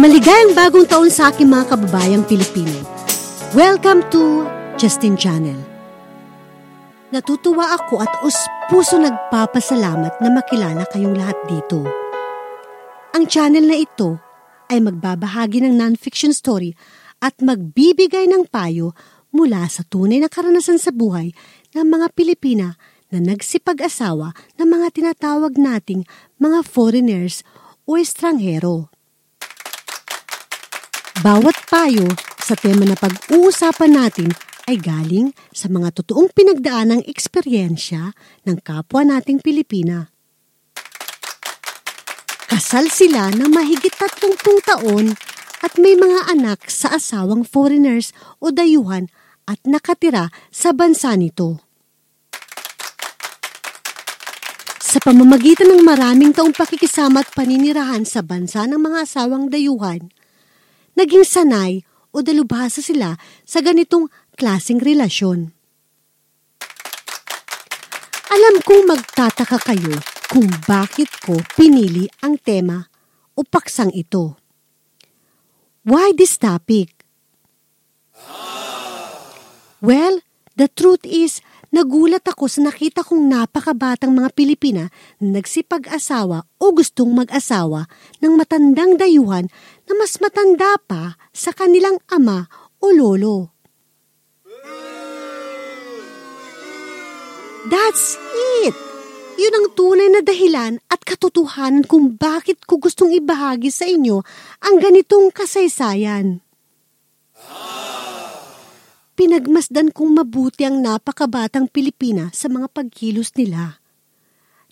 Maligayang bagong taon sa aking mga kababayang Pilipino. Welcome to Justin Channel. Natutuwa ako at us puso nagpapasalamat na makilala kayong lahat dito. Ang channel na ito ay magbabahagi ng non-fiction story at magbibigay ng payo mula sa tunay na karanasan sa buhay ng mga Pilipina na nagsipag-asawa ng mga tinatawag nating mga foreigners o estranghero. Bawat payo sa tema na pag-uusapan natin ay galing sa mga totoong pinagdaanang eksperyensya ng kapwa nating Pilipina. Kasal sila ng mahigit 30 taon at may mga anak sa asawang foreigners o dayuhan at nakatira sa bansa nito. Sa pamamagitan ng maraming taong pakikisama at paninirahan sa bansa ng mga asawang dayuhan, naging sanay o dalubhasa sila sa ganitong klasing relasyon. Alam kong magtataka kayo kung bakit ko pinili ang tema o paksang ito. Why this topic? Well, the truth is Nagulat ako sa nakita kong napakabatang mga Pilipina na nagsipag-asawa o gustong mag-asawa ng matandang dayuhan na mas matanda pa sa kanilang ama o lolo. That's it! Yun ang tunay na dahilan at katotohanan kung bakit ko gustong ibahagi sa inyo ang ganitong kasaysayan pinagmasdan kong mabuti ang napakabatang Pilipina sa mga pagkilos nila.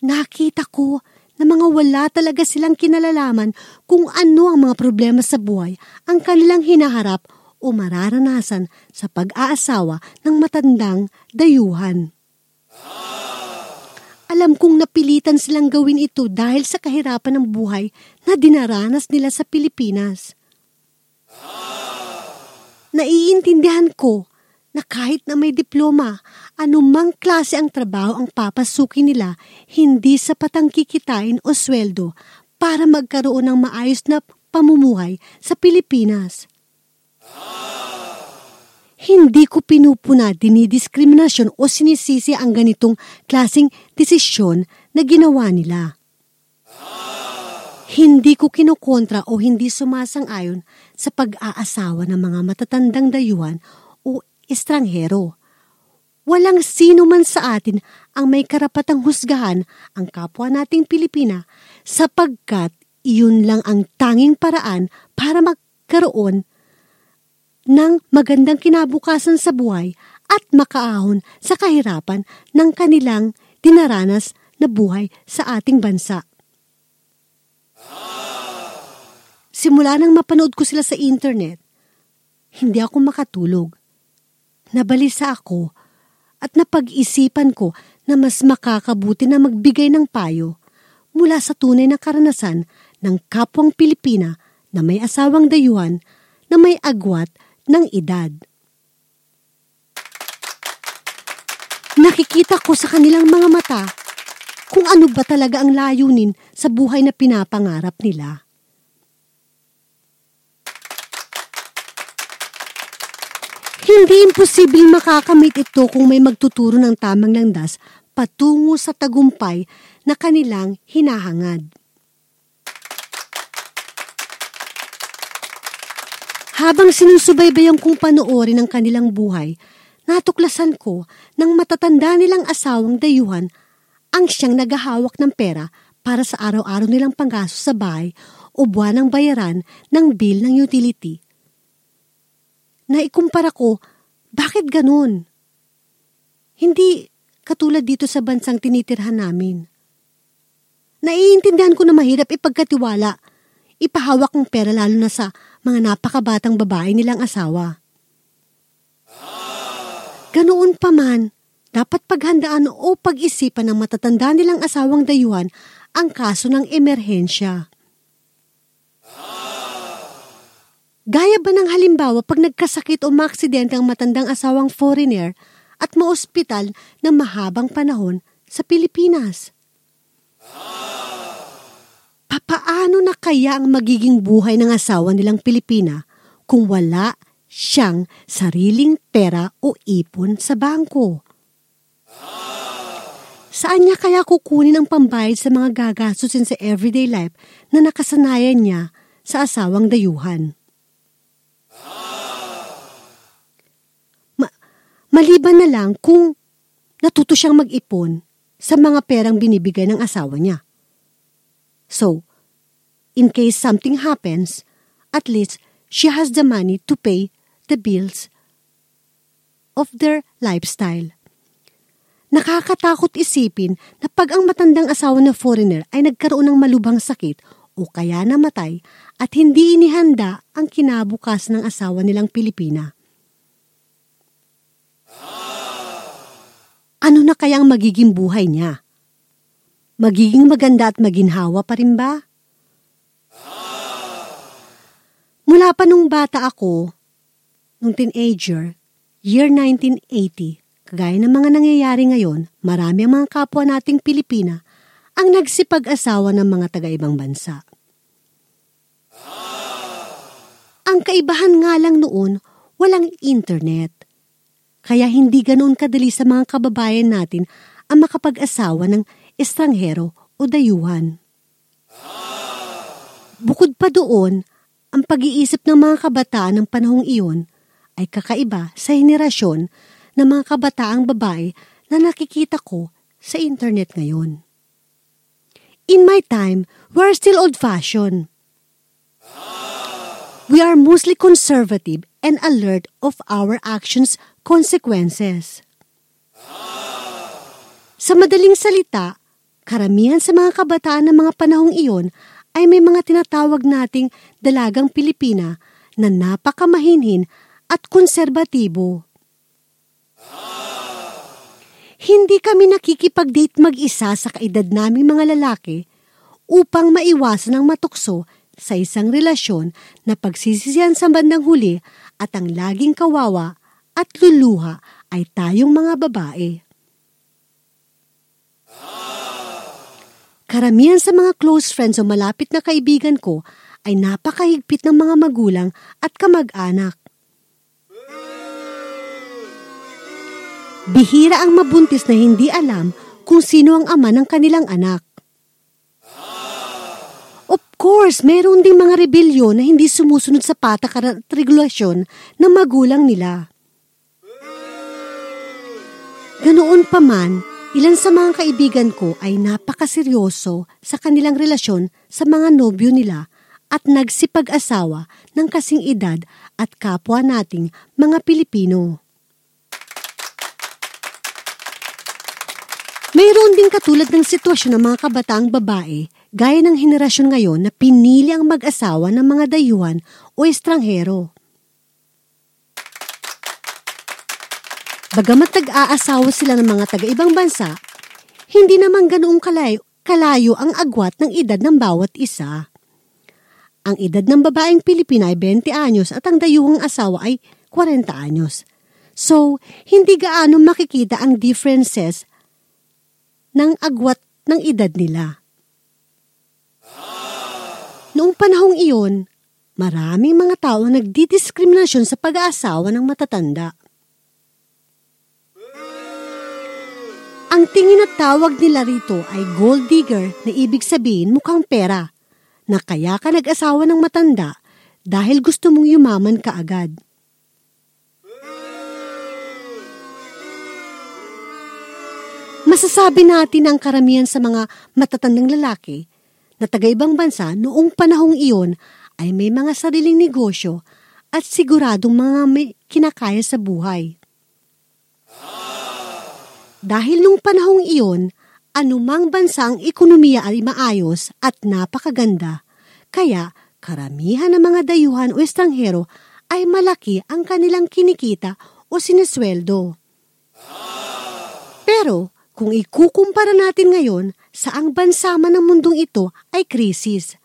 Nakita ko na mga wala talaga silang kinalalaman kung ano ang mga problema sa buhay ang kanilang hinaharap o mararanasan sa pag-aasawa ng matandang dayuhan. Alam kong napilitan silang gawin ito dahil sa kahirapan ng buhay na dinaranas nila sa Pilipinas. Naiintindihan ko na kahit na may diploma, anumang klase ang trabaho ang papasukin nila, hindi sa patang kikitain o sweldo para magkaroon ng maayos na pamumuhay sa Pilipinas. Hindi ko pinupuna, dinidiskriminasyon o sinisisi ang ganitong klasing desisyon na ginawa nila. Hindi ko kinukontra o hindi sumasang-ayon sa pag-aasawa ng mga matatandang dayuhan estranghero. Walang sino man sa atin ang may karapatang husgahan ang kapwa nating Pilipina sapagkat iyon lang ang tanging paraan para magkaroon ng magandang kinabukasan sa buhay at makaahon sa kahirapan ng kanilang dinaranas na buhay sa ating bansa. Simula nang mapanood ko sila sa internet, hindi ako makatulog. Nabalisa ako at napag-isipan ko na mas makakabuti na magbigay ng payo mula sa tunay na karanasan ng kapwang Pilipina na may asawang dayuhan na may agwat ng edad. Nakikita ko sa kanilang mga mata kung ano ba talaga ang layunin sa buhay na pinapangarap nila. Hindi imposibleng makakamit ito kung may magtuturo ng tamang landas patungo sa tagumpay na kanilang hinahangad. Habang sinusubaybayan kong panoorin ang kanilang buhay, natuklasan ko ng matatanda nilang asawang dayuhan ang siyang nagahawak ng pera para sa araw-araw nilang panggaso sa bahay o buwan ng bayaran ng bill ng utility naikumpara ko, bakit ganun? Hindi katulad dito sa bansang tinitirhan namin. Naiintindihan ko na mahirap ipagkatiwala, ipahawak ng pera lalo na sa mga napakabatang babae nilang asawa. Ganoon pa man, dapat paghandaan o pag-isipan ng matatanda nilang asawang dayuhan ang kaso ng emerhensya. Gaya ba ng halimbawa pag nagkasakit o maaksidente ang matandang asawang foreigner at maospital ng mahabang panahon sa Pilipinas? Papaano Paano na kaya ang magiging buhay ng asawa nilang Pilipina kung wala siyang sariling pera o ipon sa bangko? Saan niya kaya kukunin ang pambayad sa mga gagastusin sa everyday life na nakasanayan niya sa asawang dayuhan? Maliban na lang kung natuto siyang mag-ipon sa mga perang binibigay ng asawa niya. So, in case something happens, at least she has the money to pay the bills of their lifestyle. Nakakatakot isipin na pag ang matandang asawa ng foreigner ay nagkaroon ng malubhang sakit o kaya namatay at hindi inihanda ang kinabukas ng asawa nilang Pilipina. Ano na kaya ang magiging buhay niya? Magiging maganda at maginhawa pa rin ba? Mula pa nung bata ako, nung teenager, year 1980, kagaya ng mga nangyayari ngayon, marami ang mga kapwa nating Pilipina ang nagsipag-asawa ng mga taga-ibang bansa. Ang kaibahan nga lang noon, walang internet. Kaya hindi ganoon kadali sa mga kababayan natin ang makapag-asawa ng estranghero o dayuhan. Bukod pa doon, ang pag-iisip ng mga kabataan ng panahong iyon ay kakaiba sa henerasyon ng mga kabataang babae na nakikita ko sa internet ngayon. In my time, we're still old-fashioned. We are mostly conservative and alert of our actions' consequences. Sa madaling salita, karamihan sa mga kabataan ng mga panahong iyon ay may mga tinatawag nating dalagang Pilipina na napakamahinhin at konserbatibo. Hindi kami nakikipag-date mag-isa sa kaedad naming mga lalaki upang maiwasan ang matukso sa isang relasyon na pagsisisihan sa bandang huli at ang laging kawawa at luluha ay tayong mga babae. Karamihan sa mga close friends o malapit na kaibigan ko ay napakahigpit ng mga magulang at kamag-anak. Bihira ang mabuntis na hindi alam kung sino ang ama ng kanilang anak course, meron ding mga rebelyon na hindi sumusunod sa patakaran at regulasyon ng magulang nila. Ganoon pa man, ilan sa mga kaibigan ko ay napakaseryoso sa kanilang relasyon sa mga nobyo nila at nagsipag-asawa ng kasing edad at kapwa nating mga Pilipino. Mayroon din katulad ng sitwasyon ng mga kabataang babae gaya ng henerasyon ngayon na pinili ang mag-asawa ng mga dayuhan o estranghero. Bagamat nag-aasawa sila ng mga taga-ibang bansa, hindi naman ganoong kalayo, kalayo ang agwat ng edad ng bawat isa. Ang edad ng babaeng Pilipina ay 20 anyos at ang dayuhang asawa ay 40 anyos. So, hindi gaano makikita ang differences ng agwat ng edad nila. Noong panahong iyon, maraming mga tao ang nagdidiskriminasyon sa pag-aasawa ng matatanda. Ang tingin at tawag nila rito ay gold digger na ibig sabihin mukhang pera, na kaya ka nag-asawa ng matanda dahil gusto mong yumaman ka agad. Masasabi natin ang karamihan sa mga matatandang lalaki na taga-ibang bansa noong panahong iyon ay may mga sariling negosyo at siguradong mga may kinakaya sa buhay. Dahil nung panahong iyon, anumang bansang ekonomiya ay maayos at napakaganda, kaya karamihan ng mga dayuhan o estranghero ay malaki ang kanilang kinikita o sinesweldo. Pero kung ikukumpara natin ngayon, saang bansa man ng mundong ito ay krisis.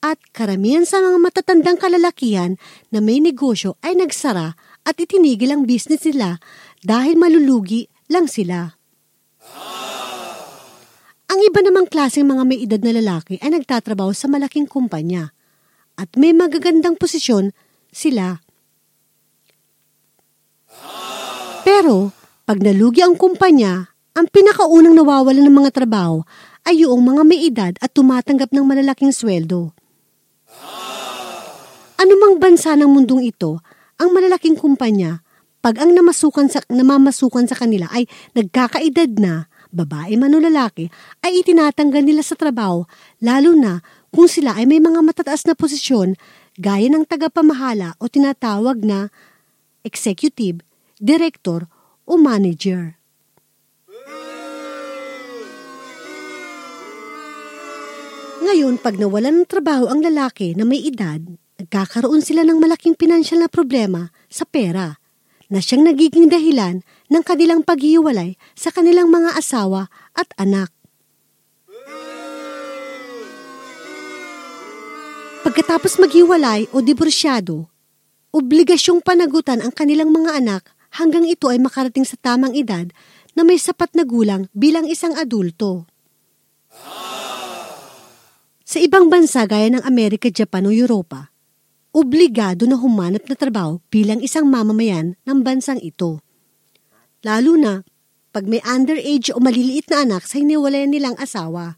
At karamihan sa mga matatandang kalalakihan na may negosyo ay nagsara at itinigil ang business nila dahil malulugi lang sila. Ang iba namang klaseng mga may edad na lalaki ay nagtatrabaho sa malaking kumpanya at may magagandang posisyon sila. Pero pag nalugi ang kumpanya, ang pinakaunang nawawalan ng mga trabaho ay yung mga may edad at tumatanggap ng malalaking sweldo. Anumang bansa ng mundong ito, ang malalaking kumpanya, pag ang namasukan sa, namamasukan sa kanila ay nagkakaedad na, babae man o lalaki, ay itinatanggal nila sa trabaho, lalo na kung sila ay may mga matataas na posisyon gaya ng tagapamahala o tinatawag na executive, director o manager. Ngayon, pag nawalan ng trabaho ang lalaki na may edad, nagkakaroon sila ng malaking pinansyal na problema sa pera na siyang nagiging dahilan ng kanilang paghiwalay sa kanilang mga asawa at anak. Pagkatapos maghiwalay o diborsyado, obligasyong panagutan ang kanilang mga anak hanggang ito ay makarating sa tamang edad na may sapat na gulang bilang isang adulto. Sa ibang bansa gaya ng Amerika, Japan o Europa, obligado na humanap na trabaho bilang isang mamamayan ng bansang ito. Lalo na pag may underage o maliliit na anak sa hiniwalayan nilang asawa.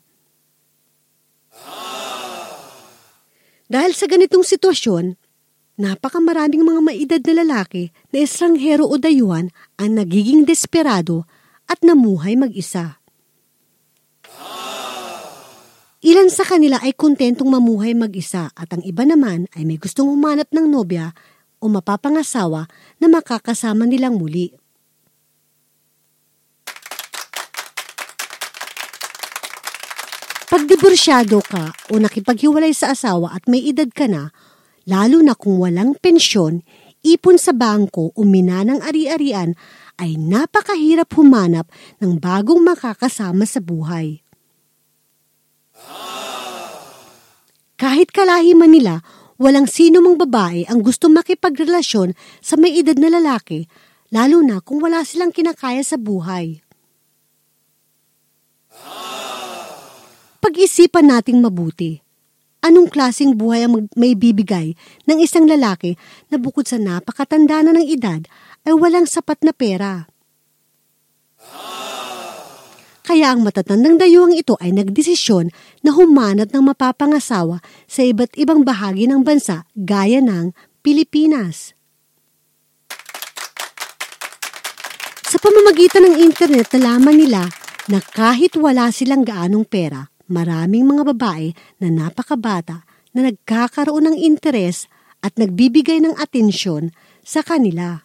Dahil sa ganitong sitwasyon, napakamaraming mga maedad na lalaki na estranghero o dayuhan ang nagiging desperado at namuhay mag-isa. Ilan sa kanila ay kontentong mamuhay mag-isa at ang iba naman ay may gustong humanap ng nobya o mapapangasawa na makakasama nilang muli. Pag diborsyado ka o nakipaghiwalay sa asawa at may edad ka na, lalo na kung walang pensyon, ipon sa bangko o minanang ari-arian, ay napakahirap humanap ng bagong makakasama sa buhay. Kahit kalahi man nila, walang sino mang babae ang gusto makipagrelasyon sa may edad na lalaki, lalo na kung wala silang kinakaya sa buhay. Pag-isipan nating mabuti. Anong klasing buhay ang may bibigay ng isang lalaki na bukod sa napakatanda na ng edad ay walang sapat na pera? Kaya ang matatandang dayuhang ito ay nagdesisyon na humanap ng mapapangasawa sa iba't ibang bahagi ng bansa gaya ng Pilipinas. Sa pamamagitan ng internet nalaman nila na kahit wala silang gaanong pera, maraming mga babae na napakabata na nagkakaroon ng interes at nagbibigay ng atensyon sa kanila.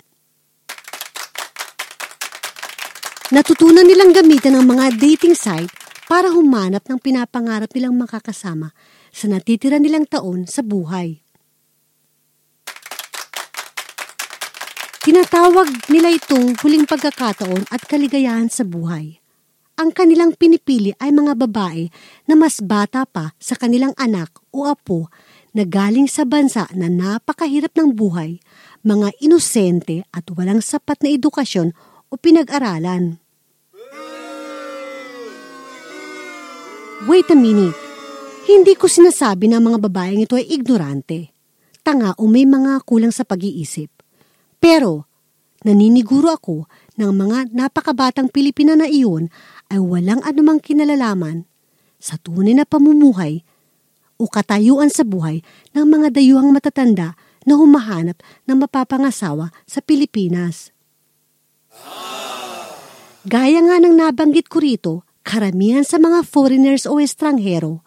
Natutunan nilang gamitin ang mga dating site para humanap ng pinapangarap nilang makakasama sa natitira nilang taon sa buhay. Tinatawag nila itong huling pagkakataon at kaligayahan sa buhay. Ang kanilang pinipili ay mga babae na mas bata pa sa kanilang anak o apo na galing sa bansa na napakahirap ng buhay, mga inosente at walang sapat na edukasyon o pinag-aralan. Wait a minute. Hindi ko sinasabi na mga babaeng ito ay ignorante. Tanga o may mga kulang sa pag-iisip. Pero, naniniguro ako ng mga napakabatang Pilipina na iyon ay walang anumang kinalalaman sa tunay na pamumuhay o katayuan sa buhay ng mga dayuhang matatanda na humahanap ng mapapangasawa sa Pilipinas. Gaya nga ng nabanggit ko rito, karamihan sa mga foreigners o estranghero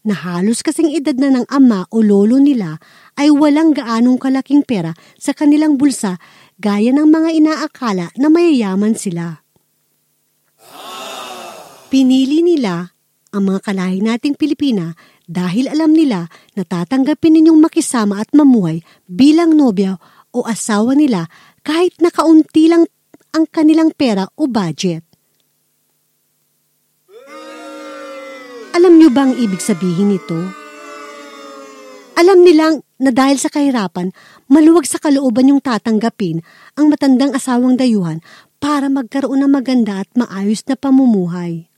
na halos kasing edad na ng ama o lolo nila ay walang gaanong kalaking pera sa kanilang bulsa gaya ng mga inaakala na mayayaman sila. Pinili nila ang mga kalahi nating Pilipina dahil alam nila na tatanggapin ninyong makisama at mamuhay bilang nobya o asawa nila kahit nakaunti lang ang kanilang pera o budget. Alam niyo bang ibig sabihin nito? Alam nilang na dahil sa kahirapan, maluwag sa kalooban yung tatanggapin ang matandang asawang dayuhan para magkaroon ng maganda at maayos na pamumuhay.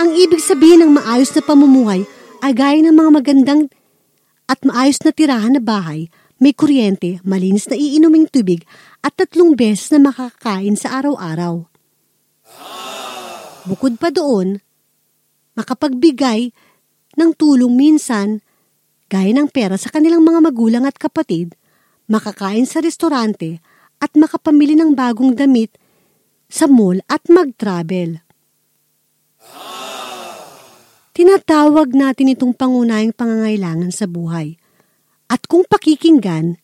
Ang ibig sabihin ng maayos na pamumuhay ay gaya ng mga magandang at maayos na tirahan na bahay, may kuryente, malinis na iinuming tubig at tatlong beses na makakain sa araw-araw. Bukod pa doon, makapagbigay ng tulong minsan, gaya ng pera sa kanilang mga magulang at kapatid, makakain sa restorante at makapamili ng bagong damit sa mall at mag-travel. Tinatawag natin itong pangunahing pangangailangan sa buhay. At kung pakikinggan,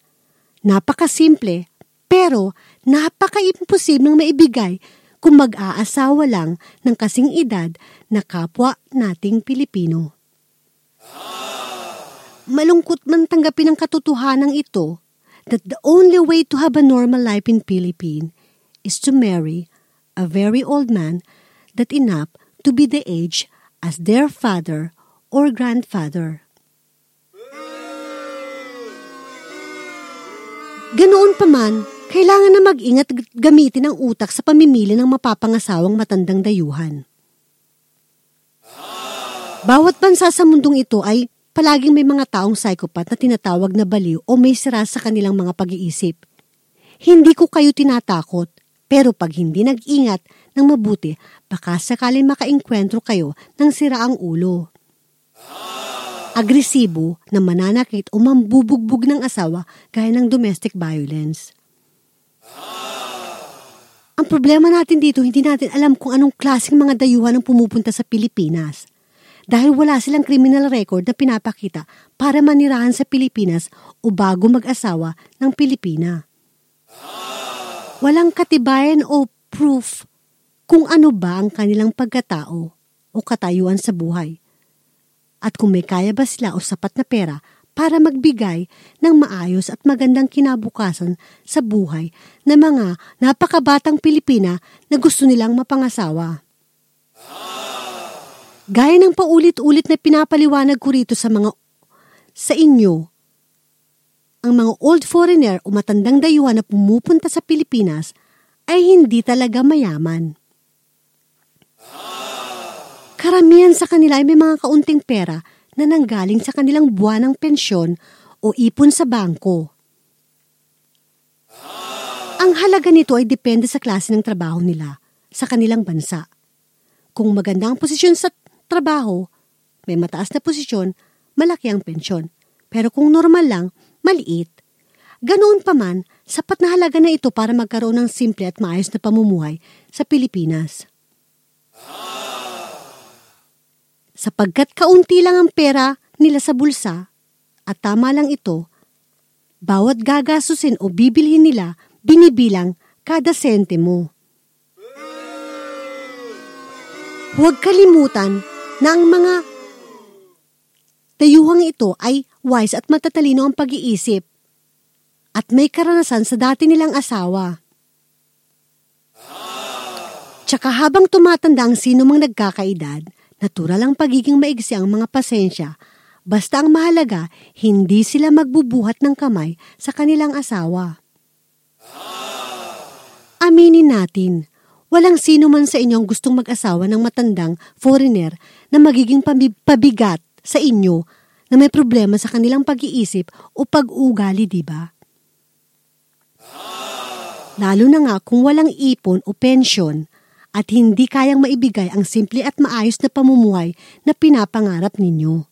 napakasimple pero napaka-imposibleng maibigay kung mag-aasawa lang ng kasing edad na kapwa nating Pilipino. Malungkot man tanggapin ang katotohanan ito that the only way to have a normal life in Philippines is to marry a very old man that enough to be the age as their father or grandfather. Ganoon pa man, kailangan na mag-ingat gamitin ang utak sa pamimili ng mapapangasawang matandang dayuhan. Bawat bansa sa mundong ito ay palaging may mga taong psychopath na tinatawag na baliw o may sira sa kanilang mga pag-iisip. Hindi ko kayo tinatakot, pero pag hindi nag-ingat ng mabuti, baka sakaling makainkwentro kayo ng siraang ulo. Agresibo na mananakit o mambubugbog ng asawa gaya ng domestic violence. Ang problema natin dito, hindi natin alam kung anong klaseng mga dayuhan ang pumupunta sa Pilipinas. Dahil wala silang criminal record na pinapakita para manirahan sa Pilipinas o bago mag-asawa ng Pilipina. Walang katibayan o proof kung ano ba ang kanilang pagkatao o katayuan sa buhay. At kung may kaya ba sila o sapat na pera para magbigay ng maayos at magandang kinabukasan sa buhay ng mga napakabatang Pilipina na gusto nilang mapangasawa. Gaya ng paulit-ulit na pinapaliwanag ko rito sa mga sa inyo, ang mga old foreigner o matandang dayuhan na pumupunta sa Pilipinas ay hindi talaga mayaman. Karamihan sa kanila ay may mga kaunting pera na nanggaling sa kanilang buwanang pensyon o ipon sa bangko. Ang halaga nito ay depende sa klase ng trabaho nila sa kanilang bansa. Kung maganda ang posisyon sa trabaho, may mataas na posisyon, malaki ang pensyon. Pero kung normal lang, maliit. Ganoon pa man, sapat na halaga na ito para magkaroon ng simple at maayos na pamumuhay sa Pilipinas sapagkat kaunti lang ang pera nila sa bulsa at tama lang ito, bawat gagasusin o bibilhin nila, binibilang kada sentimo. Huwag kalimutan na ang mga tayuhang ito ay wise at matatalino ang pag-iisip at may karanasan sa dati nilang asawa. Tsaka habang tumatanda ang sino mang nagkakaedad, Natural ang pagiging maigsi ang mga pasensya, basta ang mahalaga, hindi sila magbubuhat ng kamay sa kanilang asawa. Aminin natin, walang sino man sa inyo ang gustong mag-asawa ng matandang foreigner na magiging pabigat sa inyo na may problema sa kanilang pag-iisip o pag-ugali, di ba? Lalo na nga kung walang ipon o pensyon at hindi kayang maibigay ang simple at maayos na pamumuhay na pinapangarap ninyo.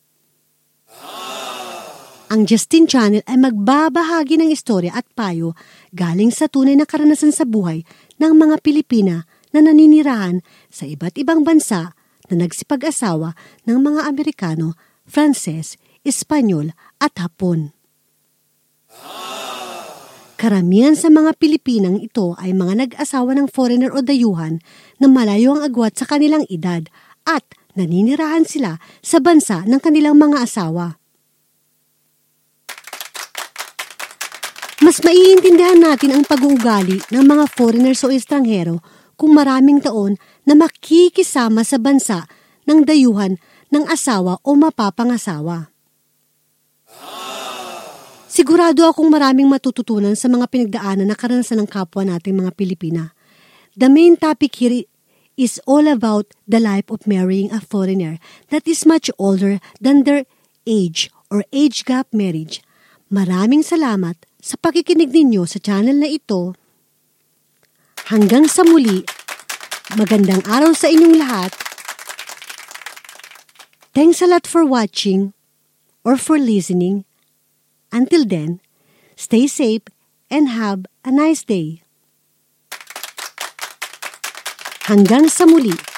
Ang Justin Channel ay magbabahagi ng istorya at payo galing sa tunay na karanasan sa buhay ng mga Pilipina na naninirahan sa iba't ibang bansa na nagsipag-asawa ng mga Amerikano, Frances, Espanyol at Hapon. Karamihan sa mga Pilipinang ito ay mga nag-asawa ng foreigner o dayuhan na malayo ang agwat sa kanilang edad at naninirahan sila sa bansa ng kanilang mga asawa. Mas maiintindihan natin ang pag-uugali ng mga foreigners o estranghero kung maraming taon na makikisama sa bansa ng dayuhan ng asawa o mapapangasawa. Sigurado akong maraming matututunan sa mga pinagdaanan na karanasan ng kapwa nating mga Pilipina. The main topic here is all about the life of marrying a foreigner that is much older than their age or age gap marriage. Maraming salamat sa pakikinig ninyo sa channel na ito. Hanggang sa muli, magandang araw sa inyong lahat. Thanks a lot for watching or for listening. Until then, stay safe and have a nice day. Hanggang sa muli.